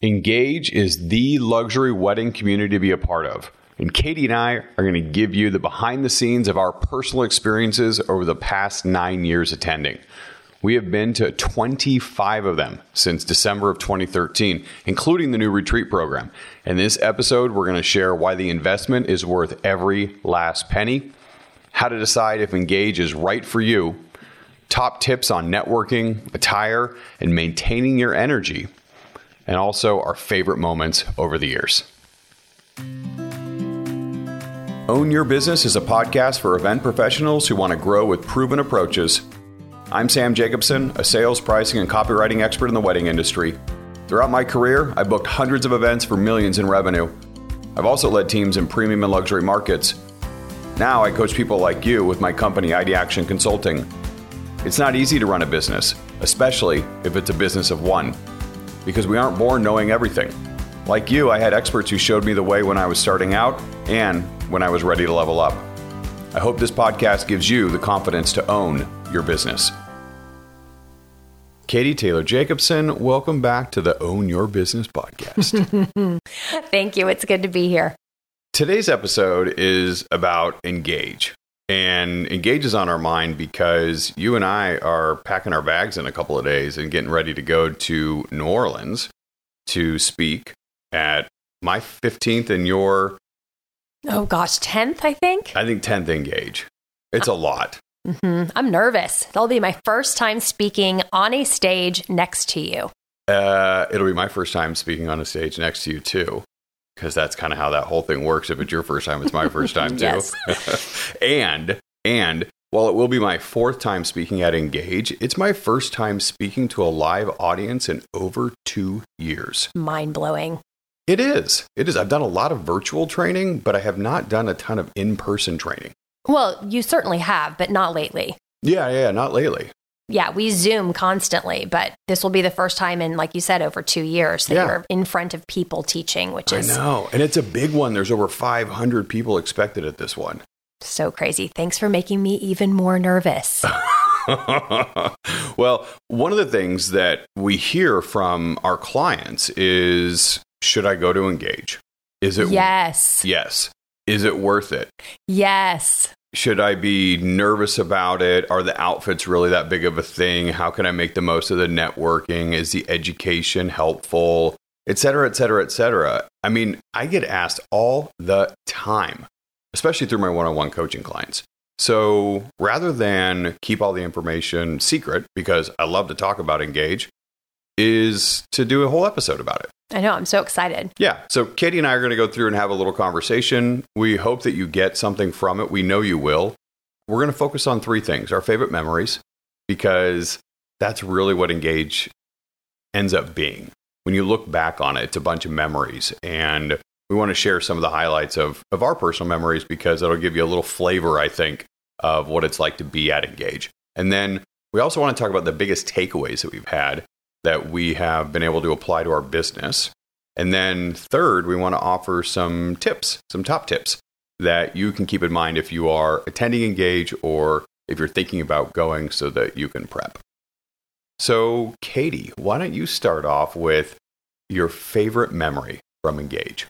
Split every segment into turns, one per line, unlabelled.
Engage is the luxury wedding community to be a part of. And Katie and I are going to give you the behind the scenes of our personal experiences over the past nine years attending. We have been to 25 of them since December of 2013, including the new retreat program. In this episode, we're going to share why the investment is worth every last penny, how to decide if Engage is right for you, top tips on networking, attire, and maintaining your energy, and also our favorite moments over the years. Own Your Business is a podcast for event professionals who want to grow with proven approaches. I'm Sam Jacobson, a sales, pricing, and copywriting expert in the wedding industry. Throughout my career, I've booked hundreds of events for millions in revenue. I've also led teams in premium and luxury markets. Now I coach people like you with my company, ID Action Consulting. It's not easy to run a business, especially if it's a business of one, because we aren't born knowing everything. Like you, I had experts who showed me the way when I was starting out and when I was ready to level up. I hope this podcast gives you the confidence to own your business. Katie Taylor Jacobson, welcome back to the Own Your Business podcast.
Thank you. It's good to be here.
Today's episode is about Engage. And Engage is on our mind because you and I are packing our bags in a couple of days and getting ready to go to New Orleans to speak at my 15th and your
Oh gosh, 10th, I think.
I think 10th Engage. It's a lot.
Mm-hmm. I'm nervous. That'll be my first time speaking on a stage next to you.
Uh, it'll be my first time speaking on a stage next to you, too, because that's kind of how that whole thing works. If it's your first time, it's my first time, too. and, and, while it will be my fourth time speaking at Engage, it's my first time speaking to a live audience in over two years.
Mind blowing.
It is. It is. I've done a lot of virtual training, but I have not done a ton of in person training.
Well, you certainly have, but not lately.
Yeah, yeah, not lately.
Yeah, we Zoom constantly, but this will be the first time in, like you said, over two years that
Yeah.
you're in front of people teaching, which
I
is
know. And it's a big one. There's over 500 people expected at this one.
so crazy. Thanks for making me even more nervous.
well, one of the things that we hear from our clients is should I go to engage? Is it
yes.
Yes. Is it worth it?
Yes.
Should I be nervous about it? Are the outfits really that big of a thing? How can I make the most of the networking? Is the education helpful? Et cetera, et cetera, et cetera. I mean, I get asked all the time, especially through my one on one coaching clients. So rather than keep all the information secret, because I love to talk about Engage, is to do a whole episode about it.
I know. I'm so excited.
Yeah. So Katie and I are going to go through and have a little conversation. We hope that you get something from it. We know you will. We're going to focus on three things our favorite memories, because that's really what Engage ends up being. When you look back on it, it's a bunch of memories. And we want to share some of the highlights of, of our personal memories because it'll give you a little flavor, I think, of what it's like to be at Engage. And then we also want to talk about the biggest takeaways that we've had that we have been able to apply to our business. And then third, we want to offer some tips, some top tips that you can keep in mind if you are attending Engage or if you're thinking about going so that you can prep. So, Katie, why don't you start off with your favorite memory from Engage?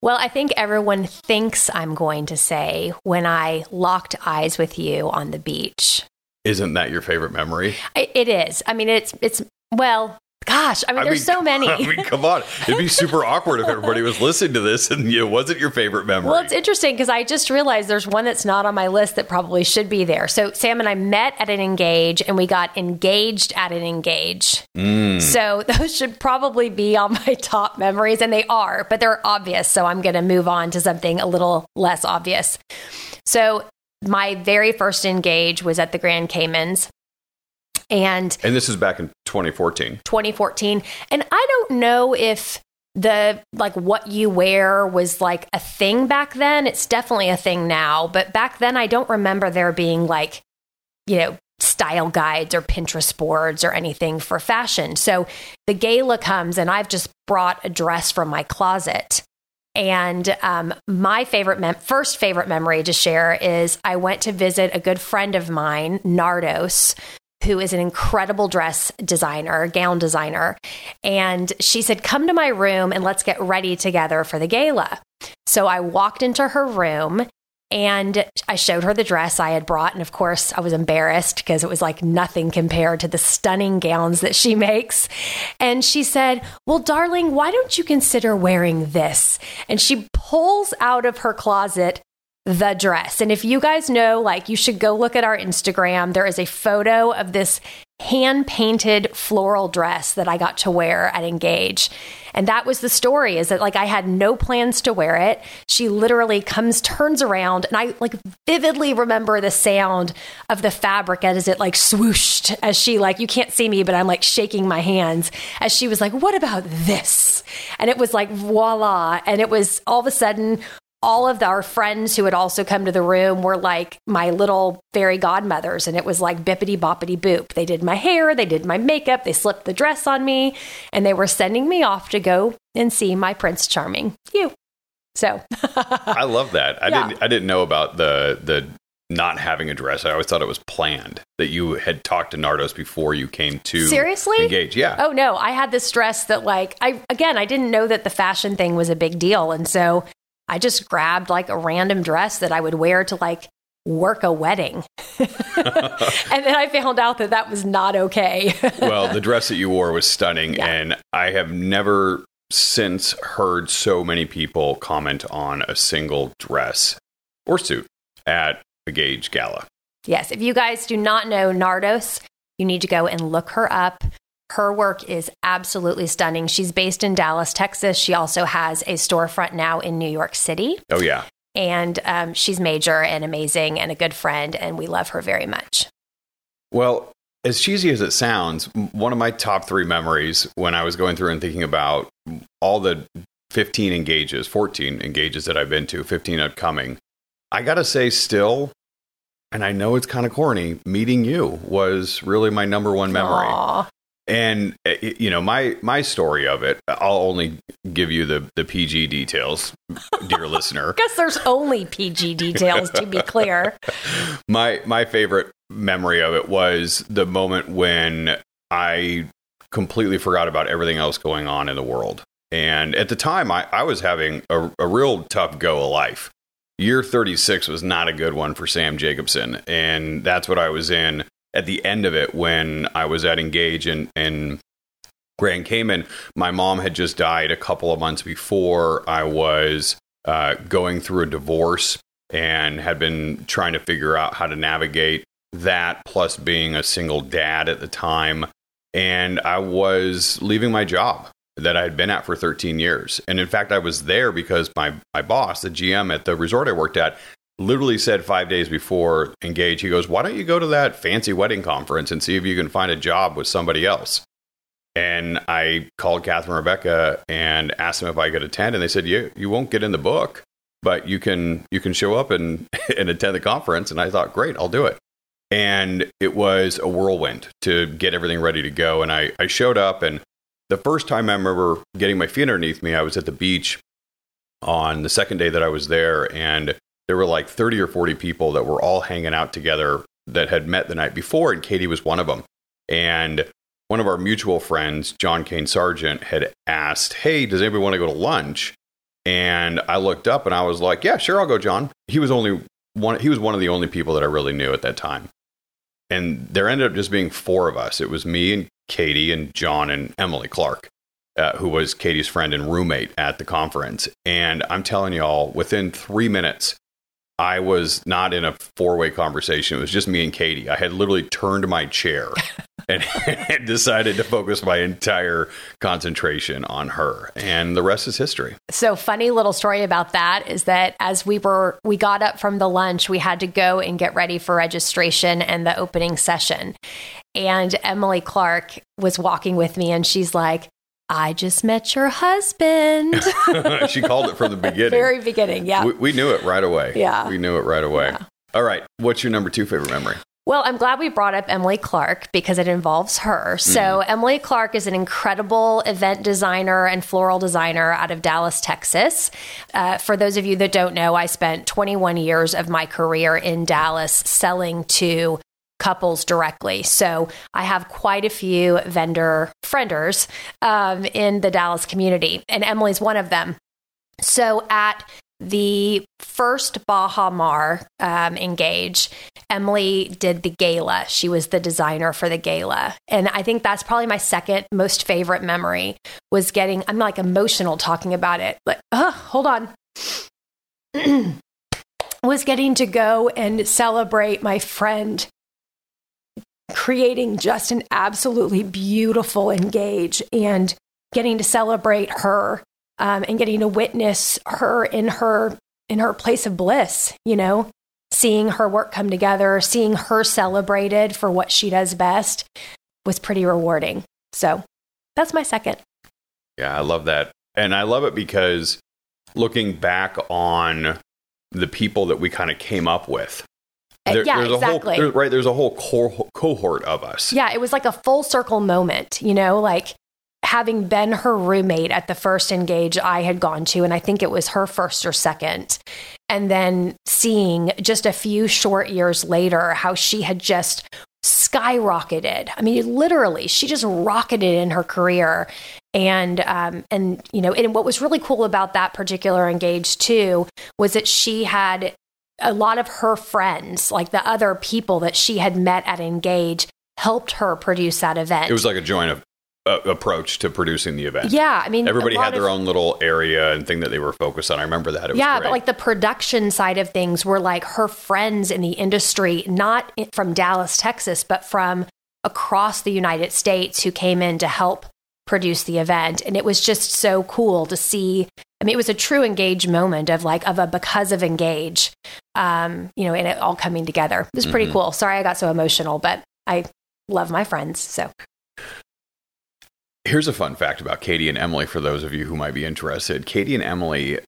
Well, I think everyone thinks I'm going to say when I locked eyes with you on the beach.
Isn't that your favorite memory?
It is. I mean, it's it's well, gosh. I mean, there's so many.
I mean, come on. It'd be super awkward if everybody was listening to this and it wasn't your favorite memory.
Well, it's interesting because I just realized there's one that's not on my list that probably should be there. So Sam and I met at an engage and we got engaged at an engage.
Mm.
So those should probably be on my top memories and they are, but they're obvious. So I'm going to move on to something a little less obvious. So my very first engage was at the Grand Caymans. And
and this is back in 2014.
2014. And I don't know if the like what you wear was like a thing back then. It's definitely a thing now, but back then I don't remember there being like, you know, style guides or Pinterest boards or anything for fashion. So the gala comes and I've just brought a dress from my closet. And um, my favorite, mem- first favorite memory to share is I went to visit a good friend of mine, Nardos, who is an incredible dress designer, gown designer. And she said, Come to my room and let's get ready together for the gala. So I walked into her room and I showed her the dress I had brought. And of course, I was embarrassed because it was like nothing compared to the stunning gowns that she makes. And she said, Well, darling, why don't you consider wearing this? And she pulls out of her closet the dress. And if you guys know, like, you should go look at our Instagram. There is a photo of this hand painted floral dress that I got to wear at Engage. And that was the story is that like I had no plans to wear it. She literally comes, turns around, and I like vividly remember the sound of the fabric as it like swooshed as she like, you can't see me, but I'm like shaking my hands as she was like, what about this? And it was like, voila. And it was all of a sudden all of our friends who had also come to the room were like my little fairy godmothers. And it was like bippity boppity boop. They did my hair, they did my makeup, they slipped the dress on me, and they were sending me off to go and see my Prince Charming. You. So
I love that. I yeah. didn't I didn't know about the the not having a dress. I always thought it was planned that you had talked to Nardos before you came to
seriously
engage. Yeah.
Oh no, I had this dress that like I again I didn't know that the fashion thing was a big deal, and so I just grabbed like a random dress that I would wear to like work a wedding. and then I found out that that was not okay.
well, the dress that you wore was stunning. Yeah. And I have never since heard so many people comment on a single dress or suit at Engage Gala.
Yes. If you guys do not know Nardos, you need to go and look her up. Her work is absolutely stunning. She's based in Dallas, Texas. She also has a storefront now in New York City.
Oh, yeah.
And um, she's major and amazing and a good friend, and we love her very much.
Well, as cheesy as it sounds, one of my top three memories when I was going through and thinking about all the 15 engages, 14 engages that I've been to, 15 upcoming, I got to say, still, and I know it's kind of corny, meeting you was really my number one memory.
Aww.
And eh, you know my my story of it. I'll only give you the the PG details, dear listener.
Guess there's only PG details to be clear.
my my favorite memory of it was the moment when I completely forgot about everything else going on in the world. And at the time, I, I was having a, a real tough go of life. Year 36 was not a good one for Sam Jacobson. And that's what I was in at the end of it when I was at Engage in, in Grand Cayman. My mom had just died a couple of months before I was uh, going through a divorce and had been trying to figure out how to navigate that, plus being a single dad at the time. And I was leaving my job that I had been at for 13 years. And in fact, I was there because my, my boss, the GM at the resort I worked at, literally said five days before engage he goes why don't you go to that fancy wedding conference and see if you can find a job with somebody else? And i called catherine rebecca and asked them if i could attend and they said you, you won't get in the book but you can you can show up and, and attend the conference. And i thought great i'll do it. And it was a whirlwind to get everything ready to go and i, I showed up and the first time i remember getting my feet underneath me i was at the beach on the second day that i was there and there were like 30 or 40 people that were all hanging out together that had met the night before, and Katie was one of them. And one of our mutual friends, John Kane Sargent, had asked, Hey, does anybody want to go to lunch? And I looked up and I was like, Yeah, sure, I'll go, John. He was only one he was one of the only people that I really knew at that time. And there ended up just being four of us. It was me and Katie and John and Emily Clarke. Uh, who was Katie's friend and roommate at the conference. And I'm telling y'all, within three minutes, I was not in a four way conversation. It was just me and Katie. I had literally turned my chair and, decided to focus my entire concentration on her. And the rest is history.
So, funny little story about that is that as we were, we got up from the lunch, we had to go and get ready for registration and the opening session. And Emily Clarke was walking with me and she's like, I just met your husband.
she called it from the beginning.
Very beginning, yeah.
We, we, knew it right away.
Yeah.
We knew it right away. Yeah. All right. What's your number two favorite memory?
Well, I'm glad we brought up Emily Clarke because it involves her. So, mm. Emily Clarke is an incredible event designer and floral designer out of Dallas, Texas. Uh, for those of you that don't know, I spent 21 years of my career in Dallas selling to couples directly. So I have quite a few vendor frienders um, in the Dallas community, and Emily's one of them. So at the first Baha Mar um, Engage, Emily did the gala. She was the designer for the gala. And I think that's probably my second most favorite memory was getting, I'm like emotional talking about it. Like, uh, hold on. was getting to go and celebrate my friend creating just an absolutely beautiful engage and getting to celebrate her um, and getting to witness her in her in her place of bliss you know seeing her work come together seeing her celebrated for what she does best was pretty rewarding. So that's my second.
Yeah i love that. And i love it because looking back on the people that we kind of came up with there-
yeah
there's a
exactly
whole, there- right there's a whole co- cohort of us
Yeah, it was like a full circle moment, you know, like having been her roommate at the first engage I had gone to, and I think it was her first or second. And then seeing just a few short years later how she had just skyrocketed. I mean, literally, she just rocketed in her career. And um, and you know, and what was really cool about that particular engage too was that she had a lot of her friends, like the other people that she had met at Engage, helped her produce that event.
it was like a joint of, uh, approach to producing the event
yeah, I mean,
everybody had their
of-
own little area and thing that they were focused on i remember that it was
yeah,
great.
but like the production side of things were like her friends in the industry, not from Dallas, Texas, but from across the United States who came in to help produce the event. And it was just so cool to see. I mean, it was a true engage moment of like, of a because of engage, um, you know, and it all coming together. It was pretty
Mhm.
cool. Sorry I got so emotional, but I love my friends. So
Here's a fun fact about Katie and Emily for those of you who might be interested. Katie and Emily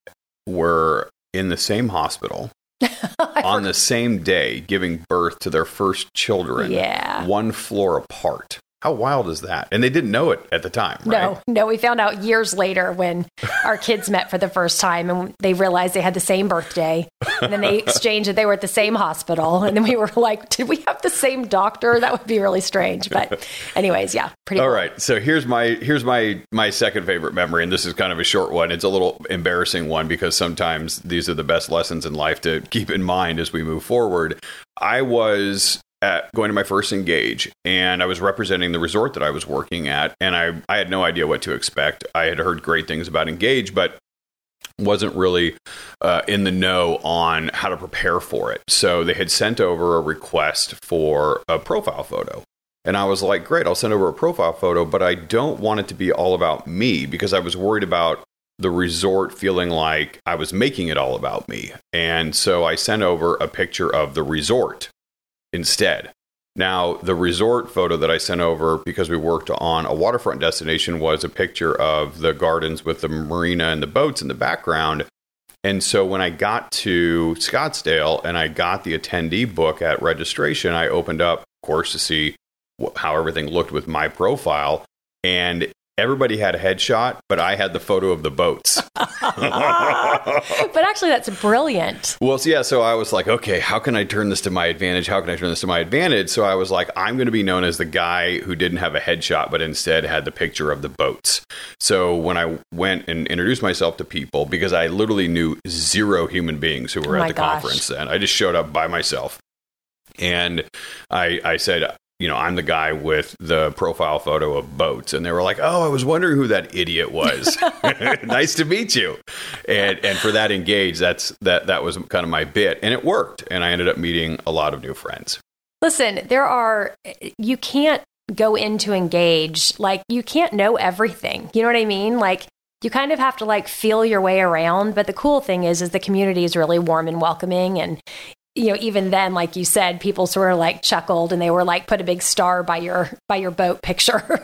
were in the same hospital on the same day giving birth to their first children,
Yeah.
one floor apart. How wild is that? And they didn't know it at the time, right?
No, no, we found out years later when our kids met for the first time and they realized they had the same birthday. And then they exchanged that they were at the same hospital. And then we were like, did we have the same doctor? That would be really strange. But, anyways, yeah, pretty
All
cool.
right. So here's my here's my my second favorite memory, and this is kind of a short one. It's a little embarrassing one because sometimes these are the best lessons in life to keep in mind as we move forward. I was at going to my first engage and I was representing the resort that I was working at and I I had no idea what to expect. I had heard great things about engage but wasn't really uh, in the know on how to prepare for it. So they had sent over a request for a profile photo. And I was like, great, I'll send over a profile photo, but I don't want it to be all about me because I was worried about the resort feeling like I was making it all about me. And so I sent over a picture of the resort instead. Now, the resort photo that I sent over because we worked on a waterfront destination was a picture of the gardens with the marina and the boats in the background. And so when I got to Scottsdale and I got the attendee book at registration, I opened up, of course, to see how everything looked with my profile. And everybody had a headshot, but I had the photo of the boats.
But actually, that's brilliant.
Well, so yeah, so I was like, okay, how can I turn this to my advantage? How can I turn this to my advantage? So I was like, I'm going to be known as the guy who didn't have a headshot, but instead had the picture of the boats. So when I went and introduced myself to people, because I literally knew zero human beings who were
Oh
at the
gosh.
conference then, I just showed up by myself. And I, I said, you know, I'm the guy with the profile photo of boats. And they were like, oh, I was wondering who that idiot was. nice to meet you. And, and for that engage, that's, that, that was kind of my bit. And it worked. And I ended up meeting a lot of new friends.
Listen, there are, you can't go into engage, like, you can't know everything. You know what I mean? Like, you kind of have to like feel your way around. But the cool thing is, is the community is really warm and welcoming. And, you know, even then, like you said, people sort of like chuckled and they were like, put a big star by your, by your boat picture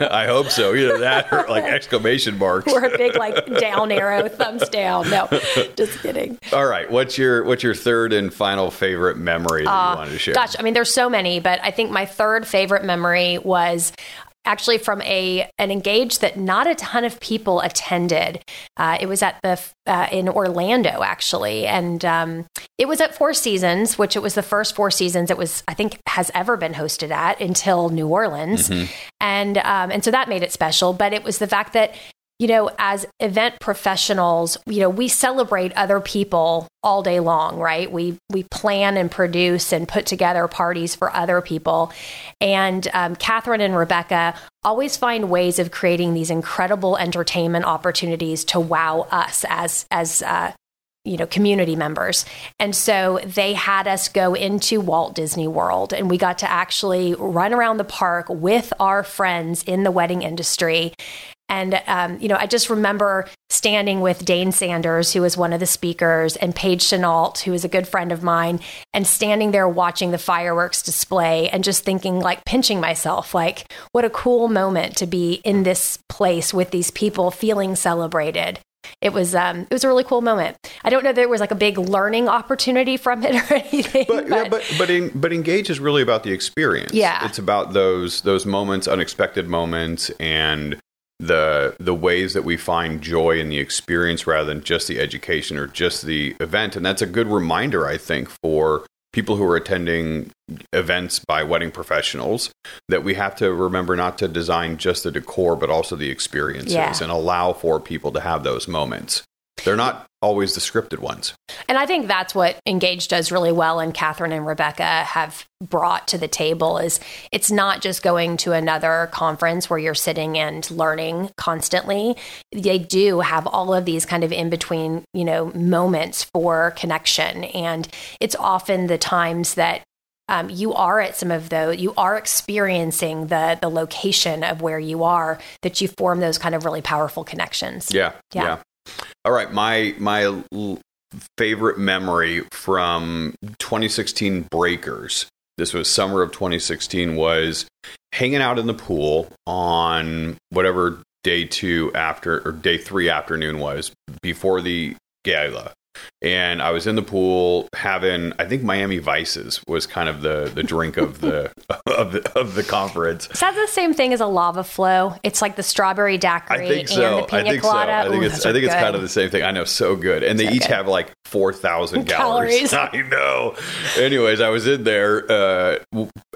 I hope so. Either that or like exclamation marks.
or a big like down arrow, thumbs down. No, just kidding.
All right. What's your, what's your third and final favorite memory that you ah, wanted to share?
Gosh, I mean, there's so many, but I think my third favorite memory was actually from a an engage that not a ton of people attended. Uh, it was at the uh, in Orlando actually, and um, it was at Four Seasons, which it was the first Four Seasons it was I think has ever been hosted at until New Orleans, mm-hmm. and um, and so that made it special. But it was the fact that you know, as event professionals, you know, we celebrate other people all day long, right? We we plan and produce and put together parties for other people, and um, Catherine and Rebecca always find ways of creating these incredible entertainment opportunities to wow us as as uh, you know community members. And so they had us go into Walt Disney World and we got to actually run around the park with our friends in the wedding industry and, um, you know, I just remember standing with Dane Sanders, who was one of the speakers, and Paige Chenault, who is a good friend of mine, and standing there watching the fireworks display and just thinking, like, pinching myself, like, what a cool moment to be in this place with these people feeling celebrated it was um, it was a really cool moment. I don't know that there was like a big learning opportunity from it or anything.
But but yeah, but, but, in, but engage is really about the experience.
Yeah,
it's about those those moments, unexpected moments, and the the ways that we find joy in the experience rather than just the education or just the event and that's a good reminder i think for people who are attending events by wedding professionals that we have to remember not to design just the decor but also the experiences yeah. and allow for people to have those moments they're not always the scripted ones.
And I think that's what Engage does really well and Catherine and Rebecca have brought to the table is it's not just going to another conference where you're sitting and learning constantly. They do have all of these kind of in between, you know, moments for connection. And it's often the times that um, you are at some of those, you are experiencing the the location of where you are that you form those kind of really powerful connections.
Yeah, yeah. yeah. All right, my my favorite memory from 2016 Breakers. This was summer of 2016. Was hanging out in the pool on whatever day two after or day three afternoon was before the gala and I was in the pool having I think Miami Vices was kind of the the drink of the of the of the conference.
Is that the same thing as a lava flow? It's like the strawberry daiquiri
I think so.
and the pina
I think
colada.
So. I think
Ooh,
it's I think it's kind of the same thing. I know so good. And they so each good. have like 4,000 calories. I know. Anyways, I was in there uh,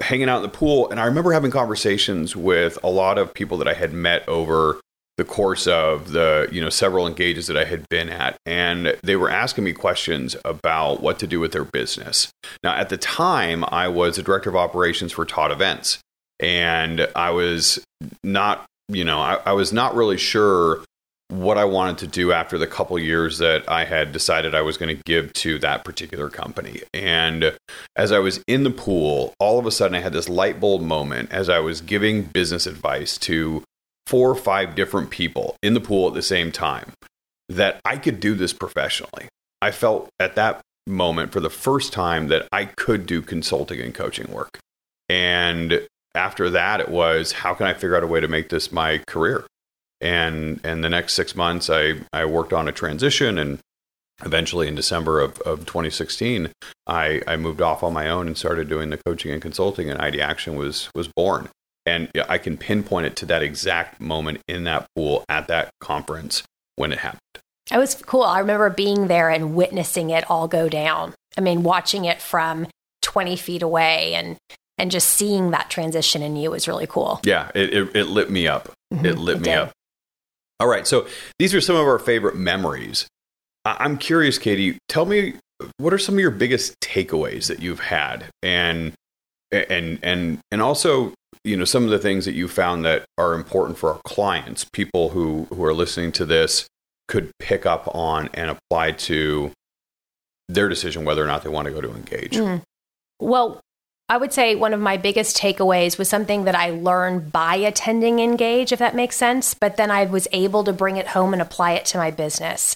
hanging out in the pool and I remember having conversations with a lot of people that I had met over the course of the you know several engages that I had been at and they were asking me questions about what to do with their business. Now at the time I was a director of operations for Todd Events and I was not you know I, I was not really sure what I wanted to do after the couple years that I had decided I was going to give to that particular company. And as I was in the pool, all of a sudden I had this light bulb moment as I was giving business advice to four or five different people in the pool at the same time that I could do this professionally. I felt at that moment for the first time that I could do consulting and coaching work. And after that it was how can I figure out a way to make this my career? And and the next 6 months I I worked on a transition and eventually in December of, of 2016 I, I moved off on my own and started doing the coaching and consulting and ID Action was was born and I can pinpoint it to that exact moment in that pool at that conference when it happened.
It was cool. I remember being there and witnessing it all go down. I mean, watching it from 20 feet away and and just seeing that transition in you was really cool.
Yeah, it, it, it lit me up. Mm-hmm. It lit it me did. up. All right, so these are some of our favorite memories. I'm curious, Katie, tell me what are some of your biggest takeaways that you've had and and and and also you know some of the things that you found that are important for our clients people who who are listening to this could pick up on and apply to their decision whether or not they want to go to engage mm.
well i would say one of my biggest takeaways was something that i learned by attending engage if that makes sense but then i was able to bring it home and apply it to my business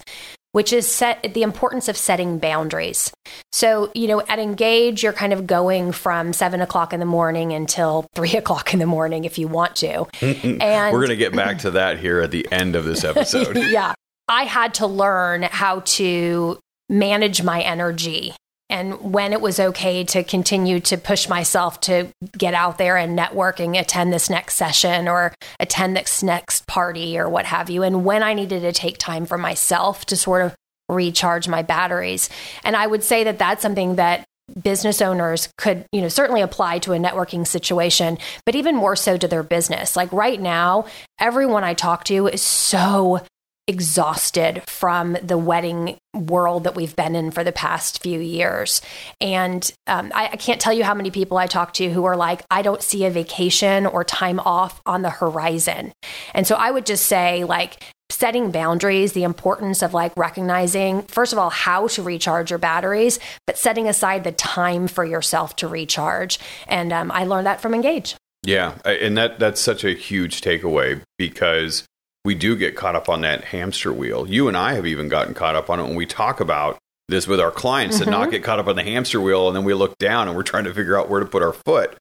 which is set the importance of setting boundaries. So, you know, at Engage, you're kind of going from seven o'clock in the morning until three o'clock in the morning if you want to.
and we're going to get back to that here at the end of this episode.
yeah. I had to learn how to manage my energy and when it was okay to continue to push myself to get out there and networking, attend this next session or attend this next party or what have you, and when I needed to take time for myself to sort of recharge my batteries. And I would say that that's something that business owners could you know certainly apply to a networking situation but even more so to their business like right now everyone i talk to is so exhausted from the wedding world that we've been in for the past few years. And um, I, I, can't tell you how many people I talk to who are like, I don't see a vacation or time off on the horizon. And so I would just say, like, setting boundaries, the importance of like recognizing, first of all, how to recharge your batteries, but setting aside the time for yourself to recharge. And um, I learned that from Engage.
Yeah, and that that's such a huge takeaway because we do get caught up on that hamster wheel. You and I have even gotten caught up on it when we talk about this with our clients mm-hmm. and not get caught up on the hamster wheel and then we look down and we're trying to figure out where to put our foot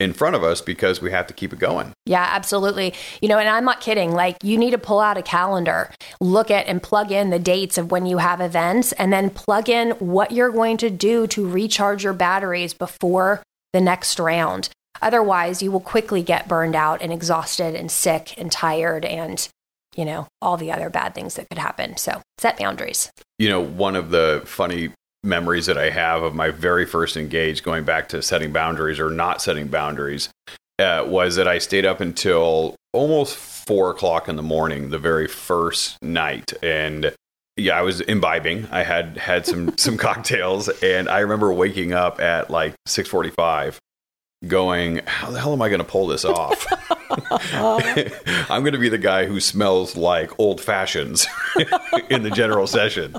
in front of us because we have to keep it going.
Yeah, absolutely. You know, and I'm not kidding. Like, you need to pull out a calendar, look at and plug in the dates of when you have events, and then plug in what you're going to do to recharge your batteries before the next round. Otherwise, you will quickly get burned out and exhausted and sick and tired and you know, all the other bad things that could happen. So set boundaries.
You know, one of the funny memories that I have of my very first engage, going back to setting boundaries or not setting boundaries, uh, was that I stayed up until almost four o'clock in the morning the very first night. And yeah, I was imbibing. I had had some some cocktails, and I remember waking up at like six forty five, going, "How the hell am I going to pull this off?" I'm going to be the guy who smells like old fashions in the general session.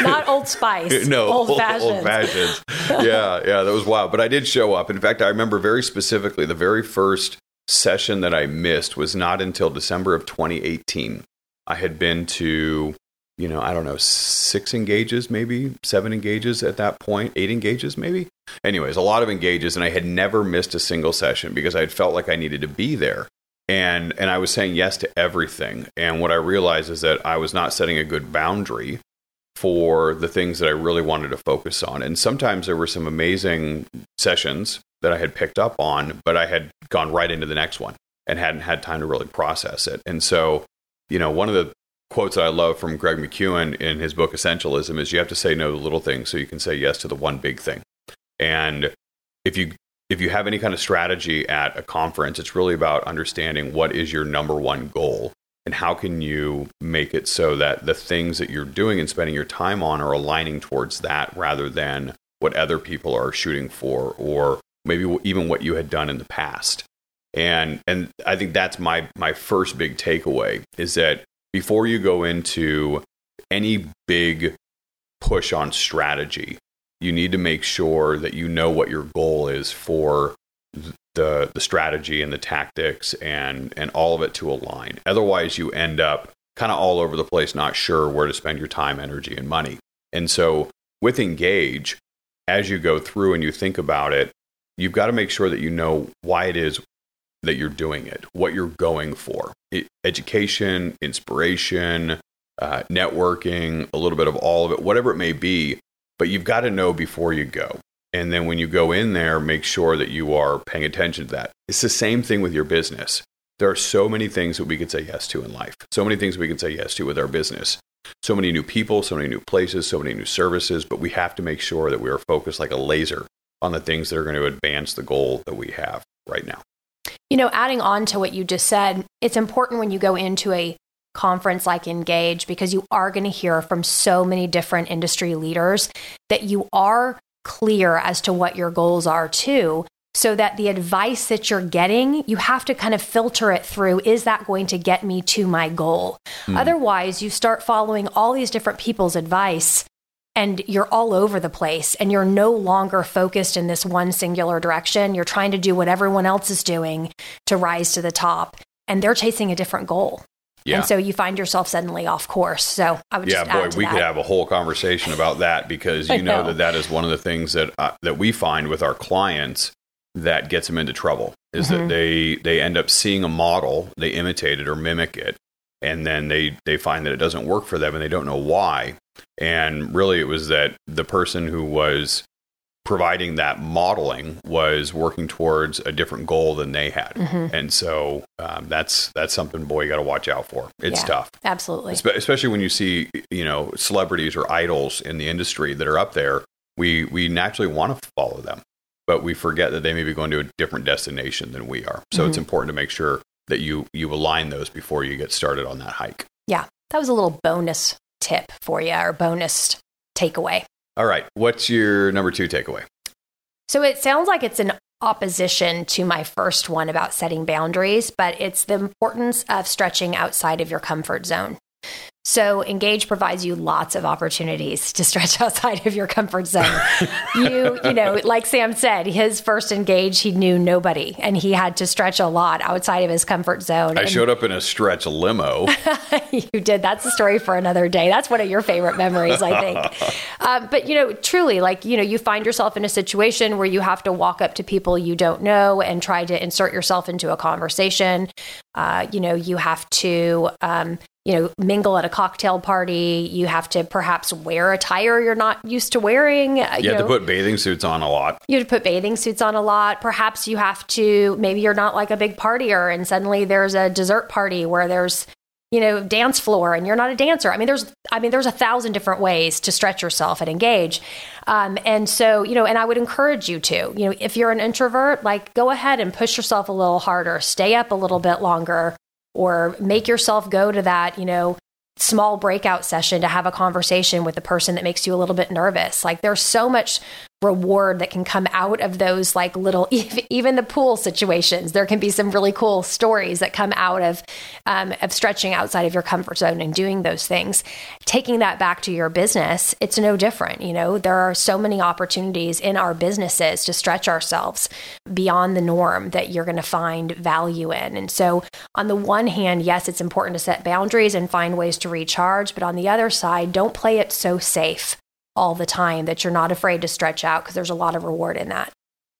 Not Old Spice.
no, old, old fashions. Old fashions. Yeah, yeah, that was wild. But I did show up. In fact, I remember very specifically the very first session that I missed was not until December of 2018. I had been to you know, I don't know, six engages, maybe seven engages at that point, eight engages, maybe. Anyways, a lot of engages, and I had never missed a single session because I had felt like I needed to be there. And, and I was saying yes to everything. And what I realized is that I was not setting a good boundary for the things that I really wanted to focus on. And sometimes there were some amazing sessions that I had picked up on, but I had gone right into the next one and hadn't had time to really process it. And so, you know, one of the quotes that I love from Greg McKeown in his book Essentialism is you have to say no to little things so you can say yes to the one big thing. And if you if you have any kind of strategy at a conference, it's really about understanding what is your number one goal and how can you make it so that the things that you're doing and spending your time on are aligning towards that rather than what other people are shooting for or maybe even what you had done in the past. And and I think that's my my first big takeaway is that before you go into any big push on strategy, you need to make sure that you know what your goal is for the the strategy and the tactics and and all of it to align. Otherwise, you end up kind of all over the place, not sure where to spend your time, energy, and money. And so, with Engage, as you go through and you think about it, you've got to make sure that you know why it is that you're doing it, what you're going for. It, education, inspiration, uh, networking, a little bit of all of it, whatever it may be. But you've got to know before you go. And then when you go in there, make sure that you are paying attention to that. It's the same thing with your business. There are so many things that we could say yes to in life, so many things we can say yes to with our business. So many new people, so many new places, so many new services, but we have to make sure that we are focused like a laser on the things that are going to advance the goal that we have right now.
You know, adding on to what you just said, it's important when you go into a conference like Engage because you are going to hear from so many different industry leaders that you are clear as to what your goals are too. So that the advice that you're getting, you have to kind of filter it through is that going to get me to my goal? Mm. Otherwise, you start following all these different people's advice and you're all over the place and you're no longer focused in this one singular direction. You're trying to do what everyone else is doing to rise to the top, and they're chasing a different goal. Yeah. And so you find yourself suddenly off course. So I would
yeah, boy, we
that.
could have a whole conversation about that because you know, know, that that is one of the things that uh, that we find with our clients that gets them into trouble is mm-hmm. that they they end up seeing a model, they imitate it or mimic it, and then they they find that it doesn't work for them and they don't know why and really it was that the person who was providing that modeling was working towards a different goal than they had
Mhm.
and so um, that's that's something boy you got to watch out for it's
Yeah.
tough
Absolutely.
Espe- especially when you see you know celebrities or idols in the industry that are up there we we naturally want to follow them but we forget that they may be going to a different destination than we are so it's important to make sure that you you align those before you get started on that hike
Yeah. That was a little bonus tip for you or bonus takeaway.
all right what's your number two takeaway
So it sounds like it's an opposition to my first one about setting boundaries, but it's the importance of stretching outside of your comfort zone. So Engage provides you lots of opportunities to stretch outside of your comfort zone. you, you know, like Sam said, his first Engage, he knew nobody and he had to stretch a lot outside of his comfort zone.
i
And-
showed up in a stretch limo
you did. That's a story for another day. That's one of your favorite memories, I think. um, but you know, truly, like you know, you find yourself in a situation where you have to walk up to people you don't know and try to insert yourself into a conversation. Uh, you know, you have to. Um, you know, mingle at a cocktail party. You have to perhaps wear attire you're not used to wearing. uh,
you have
know.
to put bathing suits on a lot
You have to put bathing suits on a lot. Perhaps you have to, maybe you're not like a big partier and suddenly there's a dessert party where there's, you know, dance floor and you're not a dancer. I mean, there's, I mean, there's a thousand different ways to stretch yourself and engage. Um, and so, you know, and I would encourage you to, you know, if you're an introvert, like go ahead and push yourself a little harder, stay up a little bit longer, or make yourself go to that, you know, small breakout session to have a conversation with the person that makes you a little bit nervous. Like there's so much reward that can come out of those like little even the pool situations. There can be some really cool stories that come out of um, of stretching outside of your comfort zone and doing those things. Taking that back to your business it's no different you know? There are so many opportunities in our businesses to stretch ourselves beyond the norm that you're going to find value in. And so on the one hand yes it's important to set boundaries and find ways to recharge but on the other side don't play it so safe all the time that you're not afraid to stretch out because there's a lot of reward in that.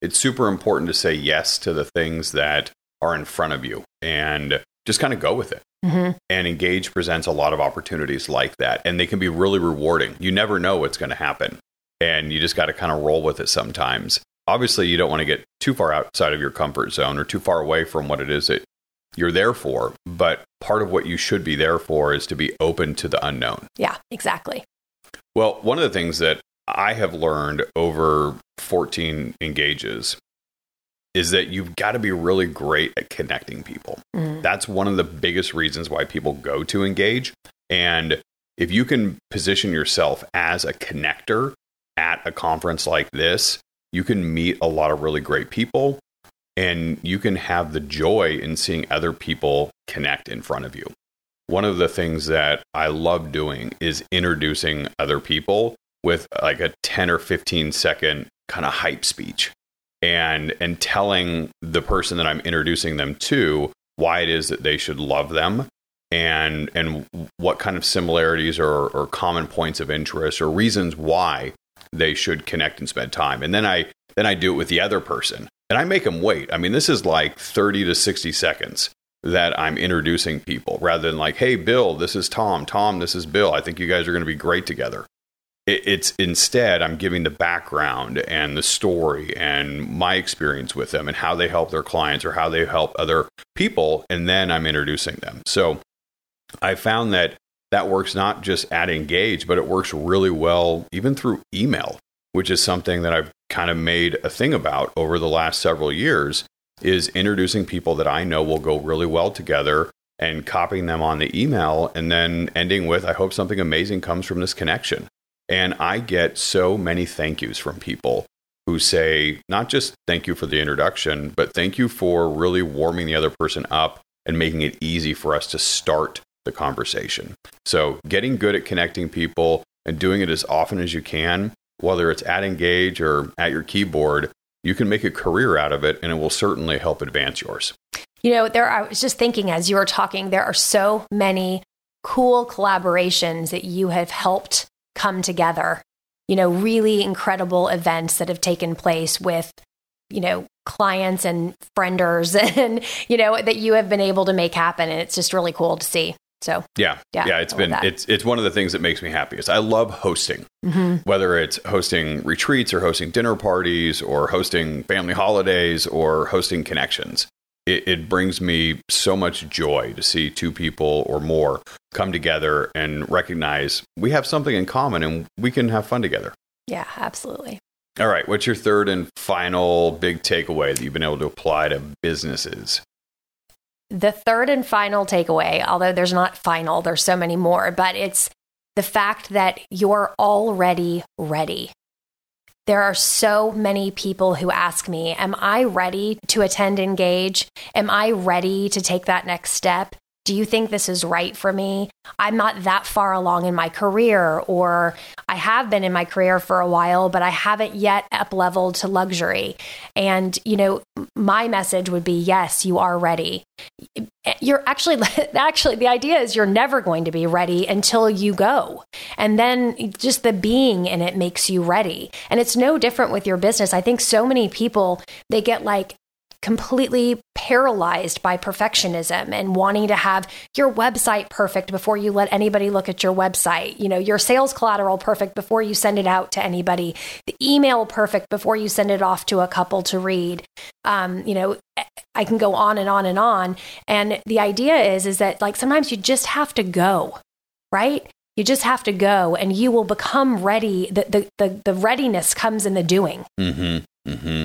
it's super important to say yes to the things that are in front of you and just kind of go with it.
Mm-hmm.
And Engage presents a lot of opportunities like that, and they can be really rewarding. You never know what's going to happen, and you just got to kind of roll with it sometimes. Obviously, you don't want to get too far outside of your comfort zone or too far away from what it is that you're there for. But part of what you should be there for is to be open to the unknown.
Yeah, exactly.
Well, one of the things that I have learned over 14 engages is that you've got to be really great at connecting people.
Mhm.
That's one of the biggest reasons why people go to engage. And if you can position yourself as a connector at a conference like this, you can meet a lot of really great people and you can have the joy in seeing other people connect in front of you. One of the things that I love doing is introducing other people with like a 10 or 15 second kind of hype speech and and telling the person that I'm introducing them to why it is that they should love them and and what kind of similarities or, or common points of interest or reasons why they should connect and spend time. And then I then I do it with the other person. And I make them wait. I mean, this is like 30 to 60 seconds that I'm introducing people rather than like, hey, Bill, this is Tom. Tom, this is Bill. I think you guys are going to be great together. It, it's instead, I'm giving the background and the story and my experience with them and how they help their clients or how they help other people. And then I'm introducing them. So I found that that works not just at Engage, but it works really well even through email, which is something that I've kind of made a thing about over the last several years is introducing people that I know will go really well together and copying them on the email and then ending with I hope something amazing comes from this connection. And I get so many thank yous from people who say not just thank you for the introduction, but thank you for really warming the other person up and making it easy for us to start the conversation. So, getting good at connecting people and doing it as often as you can, whether it's at Engage or at your keyboard, you can make a career out of it and it will certainly help advance yours.
You know, there I was just thinking as you were talking, there are so many cool collaborations that you have helped come together. You know, really incredible events that have taken place with, you know, clients and frienders and, you know, that you have been able to make happen. And it's just really cool to see. So
Yeah,
Yeah,
yeah, it's been it's it's one of the things that makes me happiest. I love hosting,
mm-hmm.
whether it's hosting retreats or hosting dinner parties or hosting family holidays or hosting connections. It, it brings me so much joy to see two people or more come together and recognize we have something in common and we can have fun together.
yeah, absolutely.
All right, what's your third and final big takeaway that you've been able to apply to businesses?
The third and final takeaway, although there's not final, there's so many more, but it's the fact that you're already ready. There are so many people who ask me, Am I ready to attend Engage? Am I ready to take that next step? Do you think this is right for me? I'm not that far along in my career, or I have been in my career for a while, but I haven't yet up leveled to luxury. And, you know, my message would be yes, you are ready. You're actually, actually, the idea is you're never going to be ready until you go. And then just the being in it makes you ready. And it's no different with your business. I think so many people, they get like, completely paralyzed by perfectionism and wanting to have your website perfect before you let anybody look at your website, you know, your sales collateral perfect before you send it out to anybody, the email perfect before you send it off to a couple to read. Um, you know, I can go on and on and on. And the idea is is that like sometimes you just have to go, right? You just have to go and you will become ready. The the the, the readiness comes in the doing.
Mm-hmm. Mm-hmm.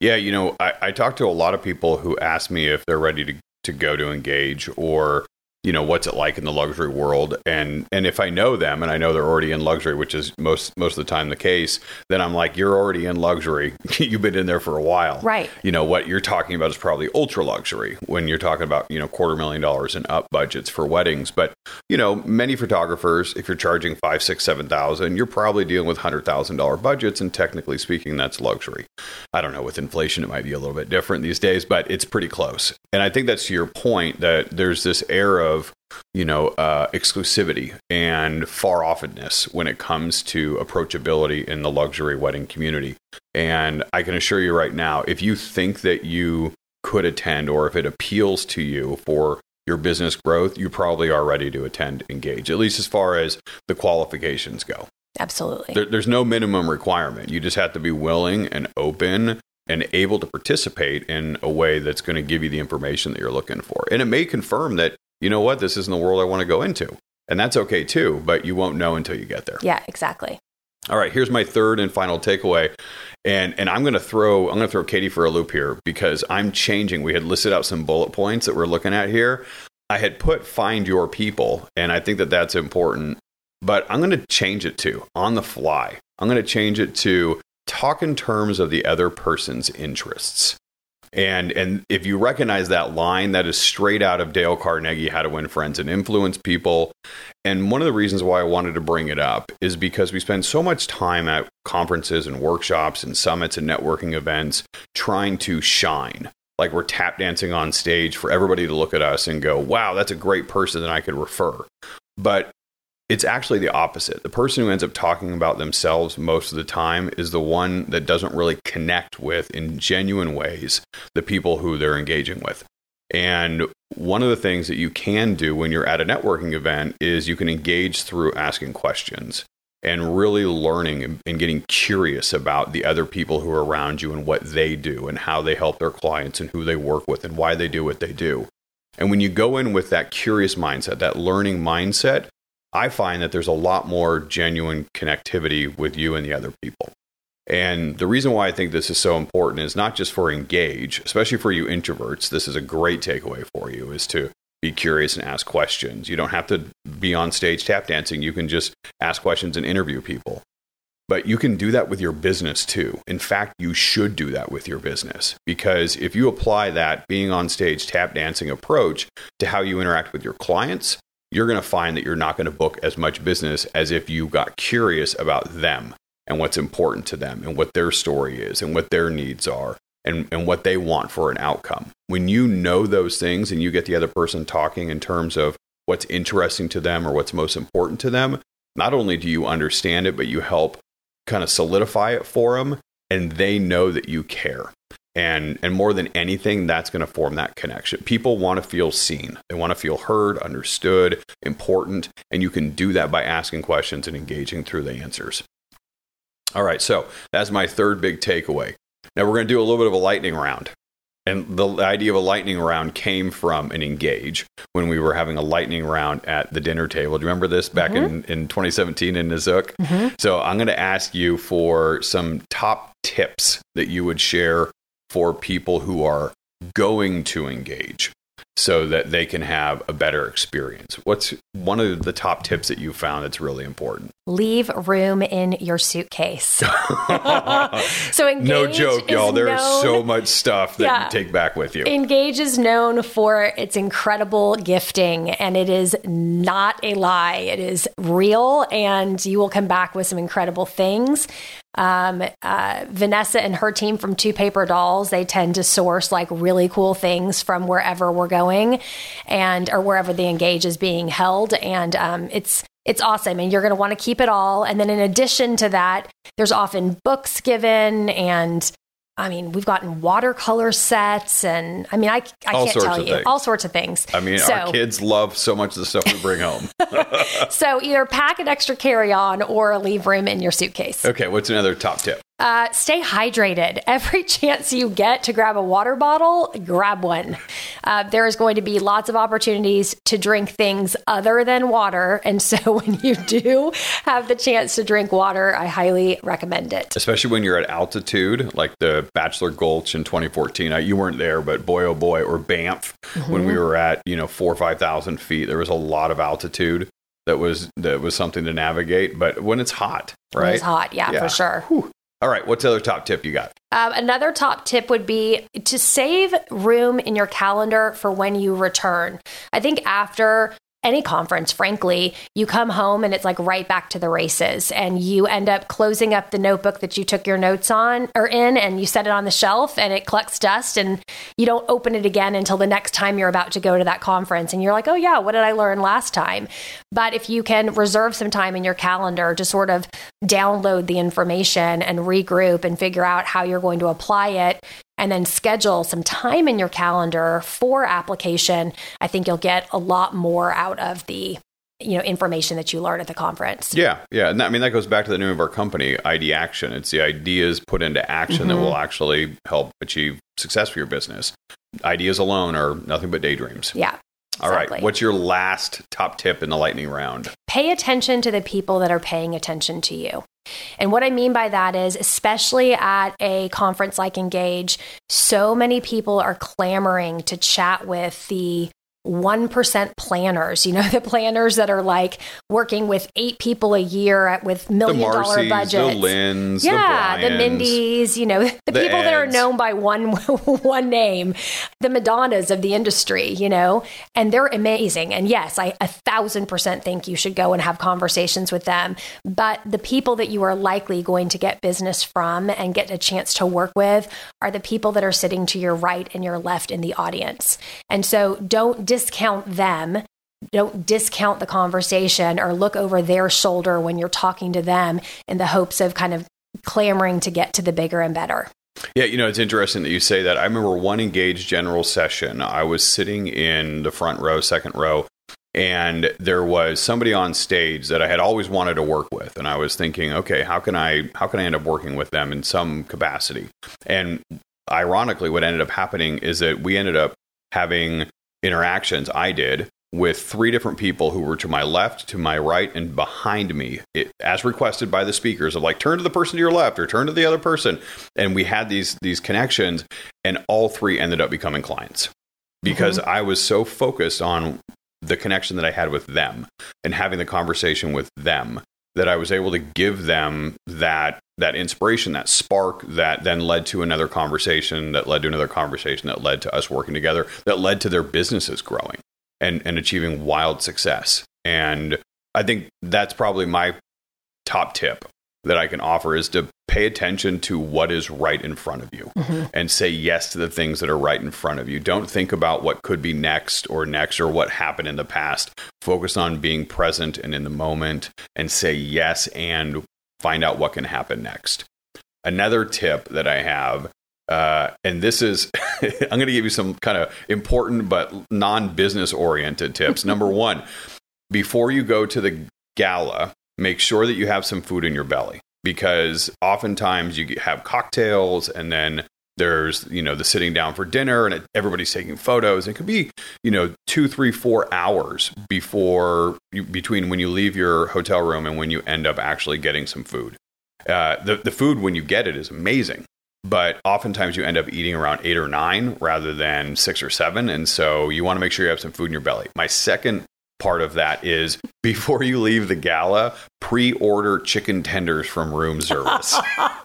Yeah, you know, I, I talk to a lot of people who ask me if they're ready to, to go to engage or, you know, what's it like in the luxury world. And and if I know them and I know they're already in luxury, which is most most of the time the case, then I'm like, you're already in luxury. You've been in there for a while.
Right.
You know, what you're talking about is probably ultra luxury when you're talking about, you know, quarter million dollars and up budgets for weddings. But, you know, many photographers, if you're charging five, six, seven thousand, you're probably dealing with hundred thousand dollar budgets. And technically speaking, that's luxury. I don't know, with inflation, it might be a little bit different these days, but it's pretty close. And I think that's to your point that there's this air of, you know, uh, exclusivity and far offness when it comes to approachability in the luxury wedding community. And I can assure you right now, if you think that you could attend or if it appeals to you for your business growth, you probably are ready to attend Engage, at least as far as the qualifications go.
Absolutely.
There, there's no minimum requirement. You just have to be willing and open and able to participate in a way that's going to give you the information that you're looking for. And it may confirm that, you know what, this isn't the world I want to go into. And that's okay too, but you won't know until you get there.
yeah, exactly.
All right, here's my third and final takeaway. And and I'm to throw I'm going to throw Katie for a loop here because I'm changing. We had listed out some bullet points that we're looking at here. I had put find your people and I think that that's important, but I'm going to change it to on the fly. I'm going to change it to talk in terms of the other person's interests. And and if you recognize that line, that is straight out of Dale Carnegie, How to Win Friends and Influence People. And one of the reasons why I wanted to bring it up is because we spend so much time at conferences and workshops and summits and networking events trying to shine. Like we're tap dancing on stage for everybody to look at us and go, wow, that's a great person that I could refer. But it's actually the opposite. The person who ends up talking about themselves most of the time is the one that doesn't really connect with, in genuine ways, the people who they're engaging with. And one of the things that you can do when you're at a networking event is you can engage through asking questions and really learning and, getting curious about the other people who are around you and what they do and how they help their clients and who they work with and why they do what they do. And when you go in with that curious mindset, that learning mindset, I find that there's a lot more genuine connectivity with you and the other people. And the reason why I think this is so important is not just for engage, especially for you introverts. This is a great takeaway for you is to be curious and ask questions. You don't have to be on stage tap dancing. You can just ask questions and interview people. But you can do that with your business too. In fact, you should do that with your business because if you apply that being on stage tap dancing approach to how you interact with your clients, you're going to find that you're not going to book as much business as if you got curious about them and what's important to them and what their story is and what their needs are and, and what they want for an outcome. When you know those things and you get the other person talking in terms of what's interesting to them or what's most important to them, not only do you understand it, but you help kind of solidify it for them and they know that you care. And and more than anything, that's going to form that connection. People want to feel seen. They want to feel heard, understood, important, and you can do that by asking questions and engaging through the answers. All right, so that's my third big takeaway. Now we're going to do a little bit of a lightning round. And the idea of a lightning round came from an engage when we were having a lightning round at the dinner table. Do you remember this back in, mm-hmm. in 2017 in Nizuc? Mm-hmm. So I'm going to ask you for some top tips that you would share for people who are going to engage so that they can have a better experience. What's one of the top tips that you found that's really important?
Leave room in your suitcase. so engage
no joke,
is
y'all. There is
known-
so much stuff that
Yeah.
you take back with you.
Engage is known for its incredible gifting, and it is not a lie. It is real, and you will come back with some incredible things. Um, uh, Vanessa and her team from Two Paper Dolls, they tend to source like really cool things from wherever we're going, and or wherever the engage is being held, and um, it's it's awesome and you're going to want to keep it all. And then in addition to that there's often books given and I mean, we've gotten watercolor sets, and I mean, I, I
All
can't tell you
things.
all sorts of things.
I mean,
so,
our kids love so much of the stuff we bring home.
so either pack an extra carry on or leave room in your suitcase.
okay, what's another top tip?
Uh, stay hydrated. Every chance you get to grab a water bottle, grab one. Uh, there is going to be lots of opportunities to drink things other than water. And so when you do have the chance to drink water, I highly recommend it.
Especially when you're at altitude, like the Bachelor Gulch in 2014. Uh, You weren't there, but boy, oh boy, or Banff, when
Mm-hmm.
we were at you know four or five thousand feet, there was a lot of altitude that was that was something to navigate. But when it's hot,
When
right?
It's hot. Yeah,
Yeah.
for sure.
All right, what's other top tip you got?
Um, another top tip would be to save room in your calendar for when you return. I think after any conference, frankly, you come home and it's like right back to the races, and you end up closing up the notebook that you took your notes on or in, and you set it on the shelf, and it collects dust, and you don't open it again until the next time you're about to go to that conference, and you're like, oh yeah, what did I learn last time? But if you can reserve some time in your calendar to sort of download the information and regroup and figure out how you're going to apply it and then schedule some time in your calendar for application, I think you'll get a lot more out of the you know information that you learn at the conference.
Yeah, yeah. And that, I mean, that goes back to the name of our company, ID Action. It's the ideas put into action that
Mm-hmm.
will actually help achieve success for your business. Ideas alone are nothing but daydreams.
Yeah.
All right. What's your last top tip in the lightning round?
pay attention to the people that are paying attention to you. And what I mean by that is, especially at a conference like Engage, so many people are clamoring to chat with the 1% planners, you know, the planners that are like working with eight people a year at, with million dollar
Marcy's,
budgets.
the Lynn's,
yeah,
the
the,
Bryans.
Mindies, you know, the,
the
people that are known by one one name, the Madonnas of the industry, you know, and they're amazing. And yes, I a thousand percent think you should go and have conversations with them. But the people that you are likely going to get business from and get a chance to work with are the people that are sitting to your right and your left in the audience. And so don't discount them don't discount the conversation or look over their shoulder when you're talking to them in the hopes of kind of clamoring to get to the bigger and better.
Yeah, you know, it's interesting that you say that. I remember one engaged general session. I was sitting in the front row, second row, and there was somebody on stage that I had always wanted to work with, and I was thinking, okay, how can I how can I end up working with them in some capacity? And ironically, what ended up happening is that we ended up having interactions. I did with three different people who were to my left, to my right, and behind me, it, as requested by the speakers of like turn to the person to your left or turn to the other person. And we had these these connections, and all three ended up becoming clients because mm-hmm. I was so focused on the connection that I had with them and having the conversation with them that I was able to give them that that inspiration, that spark that then led to another conversation, that led to another conversation, that led to us working together, that led to their businesses growing and, and achieving wild success. And I think that's probably my top tip that I can offer is to pay attention to what is right in front of you and say yes to the things that are right in front of you. Don't think about what could be next or next or what happened in the past. Focus on being present and in the moment and say yes and find out what can happen next. Another tip that I have Uh, and this is, I'm going to give you some kind of important but non business oriented tips. Number one, before you go to the gala, make sure that you have some food in your belly because oftentimes you have cocktails and then there's you know the sitting down for dinner and everybody's taking photos. It could be you know two three four hours before you, between when you leave your hotel room and when you end up actually getting some food. Uh, the, the food when you get it is amazing but oftentimes you end up eating around eight or nine rather than six or seven. And so you want to make sure you have some food in your belly. My second part of that is before you leave the gala, pre-order chicken tenders from room service.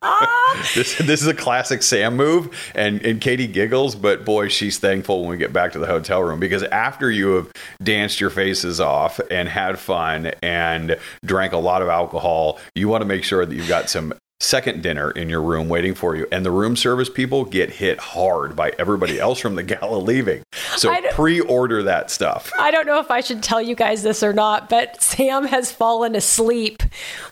this, this is a classic Sam move, and, and Katie giggles, but boy, she's thankful when we get back to the hotel room because after you have danced your faces off and had fun and drank a lot of alcohol, you want to make sure that you've got some second dinner in your room waiting for you and the room service people get hit hard by everybody else from the gala leaving. So pre-order that stuff.
I don't know if i should tell you guys this or not but sam has fallen asleep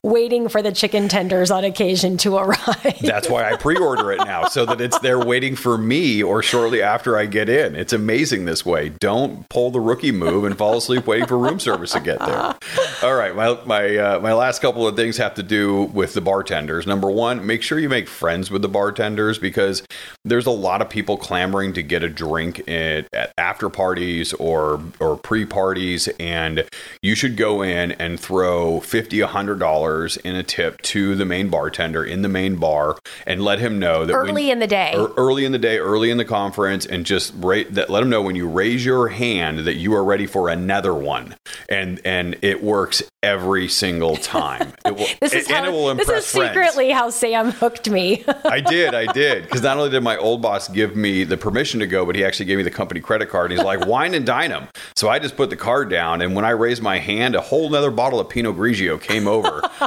waiting for the chicken tenders on occasion to arrive.
That's why i pre-order it now so that it's there waiting for me or shortly after i get in. It's amazing this way. Don't pull the rookie move and fall asleep waiting for room service to get there. All right my my uh, my last couple of things have to do with the bartenders. Number one, make sure you make friends with the bartenders because there's a lot of people clamoring to get a drink at, at after parties or or pre parties, and you should go in and throw fifty, a hundred dollars in a tip to the main bartender in the main bar and let him know that
early
when,
in the day,
early in the day, early in the conference, and just rate that. Let him know when you raise your hand that you are ready for another one, and and it works every single time. It will,
this is how, this is secretly how Sam hooked me.
I did, I did. Because not only did my old boss give me the permission to go, but he actually gave me the company credit card. And he's like, wine and dine them. So I just put the card down. And when I raised my hand, a whole nother bottle of Pinot Grigio came over.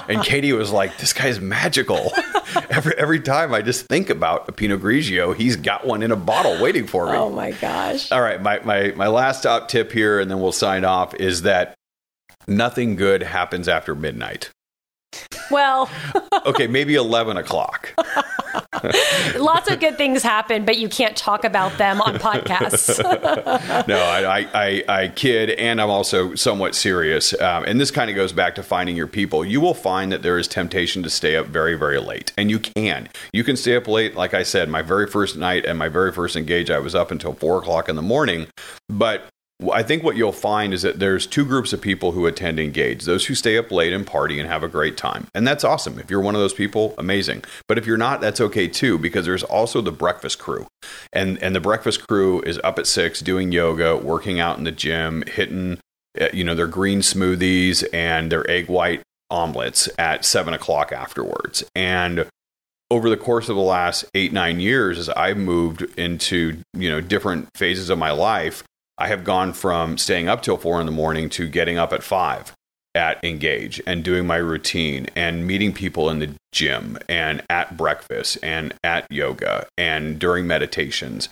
And Katie was like, this guy's magical. every, every time I just think about a Pinot Grigio, he's got one in a bottle waiting for me.
Oh my gosh.
All right. My, my, my last top tip here, and then we'll sign off, is that nothing good happens after midnight.
Well,
okay, maybe 11 o'clock.
Lots of good things happen, but you can't talk about them on podcasts.
no, I, I, I, kid, and I'm also somewhat serious. Um, and this kind of goes back to finding your people. You will find that there is temptation to stay up very, very late, and you can. You can stay up late. Like I said, my very first night and my very first engage, I was up until four o'clock in the morning. But I think what you'll find is that there's two groups of people who attend Engage those who stay up late and party and have a great time. And that's awesome. If you're one of those people, amazing. But if you're not, that's okay too, because there's also the breakfast crew. And, and the breakfast crew is up at six doing yoga, working out in the gym, hitting eh, you know their green smoothies and their egg white omelets at seven o'clock afterwards. And over the course of the last eight nine years, as I've moved into you know different phases of my life, I have gone from staying up till four in the morning to getting up at five at Engage and doing my routine and meeting people in the gym and at breakfast and at yoga and during meditations.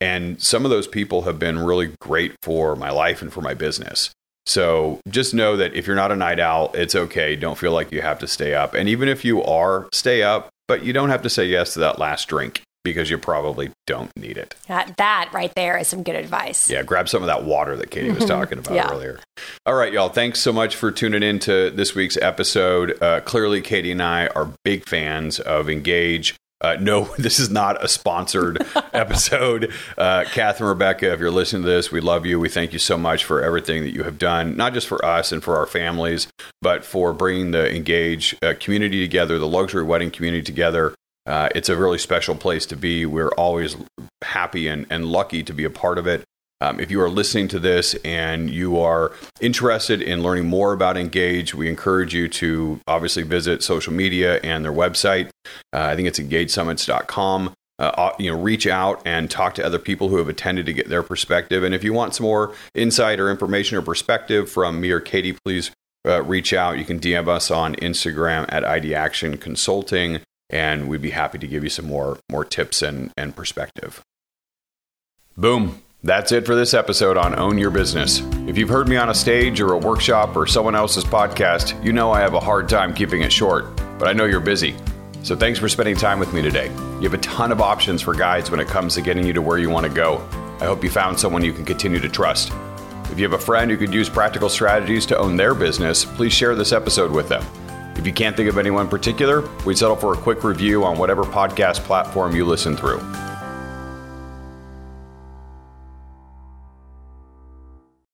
And some of those people have been really great for my life and for my business. So just know that if you're not a night owl, it's okay. Don't feel like you have to stay up. And even if you are, stay up, but you don't have to say yes to that last drink because you probably don't need it.
That, that right there is some good advice.
Yeah, grab some of that water that Katie was talking about yeah. earlier. All right, y'all. Thanks so much for tuning in to this week's episode. Uh, clearly, Katie and I are big fans of Engage. Uh, no, this is not a sponsored episode. Uh, Catherine, Rebecca, if you're listening to this, we love you. We thank you so much for everything that you have done, not just for us and for our families, but for bringing the Engage uh, community together, the luxury wedding community together uh, it's a really special place to be. We're always happy and, and lucky to be a part of it. Um, if you are listening to this and you are interested in learning more about Engage, we encourage you to obviously visit social media and their website. Uh, I think it's engagesummits.com. Uh, you know, reach out and talk to other people who have attended to get their perspective. And if you want some more insight or information or perspective from me or Katie, please uh, reach out. You can DM us on Instagram at ID Action Consulting and we'd be happy to give you some more more tips and and perspective. Boom. That's it for this episode on Own Your Business. If you've heard me on a stage or a workshop or someone else's podcast, you know I have a hard time keeping it short, but I know you're busy. So thanks for spending time with me today. You have a ton of options for guides when it comes to getting you to where you want to go. I hope you found someone you can continue to trust. If you have a friend who could use practical strategies to own their business, please share this episode with them. If you can't think of anyone in particular, we'd settle for a quick review on whatever podcast platform you listen through.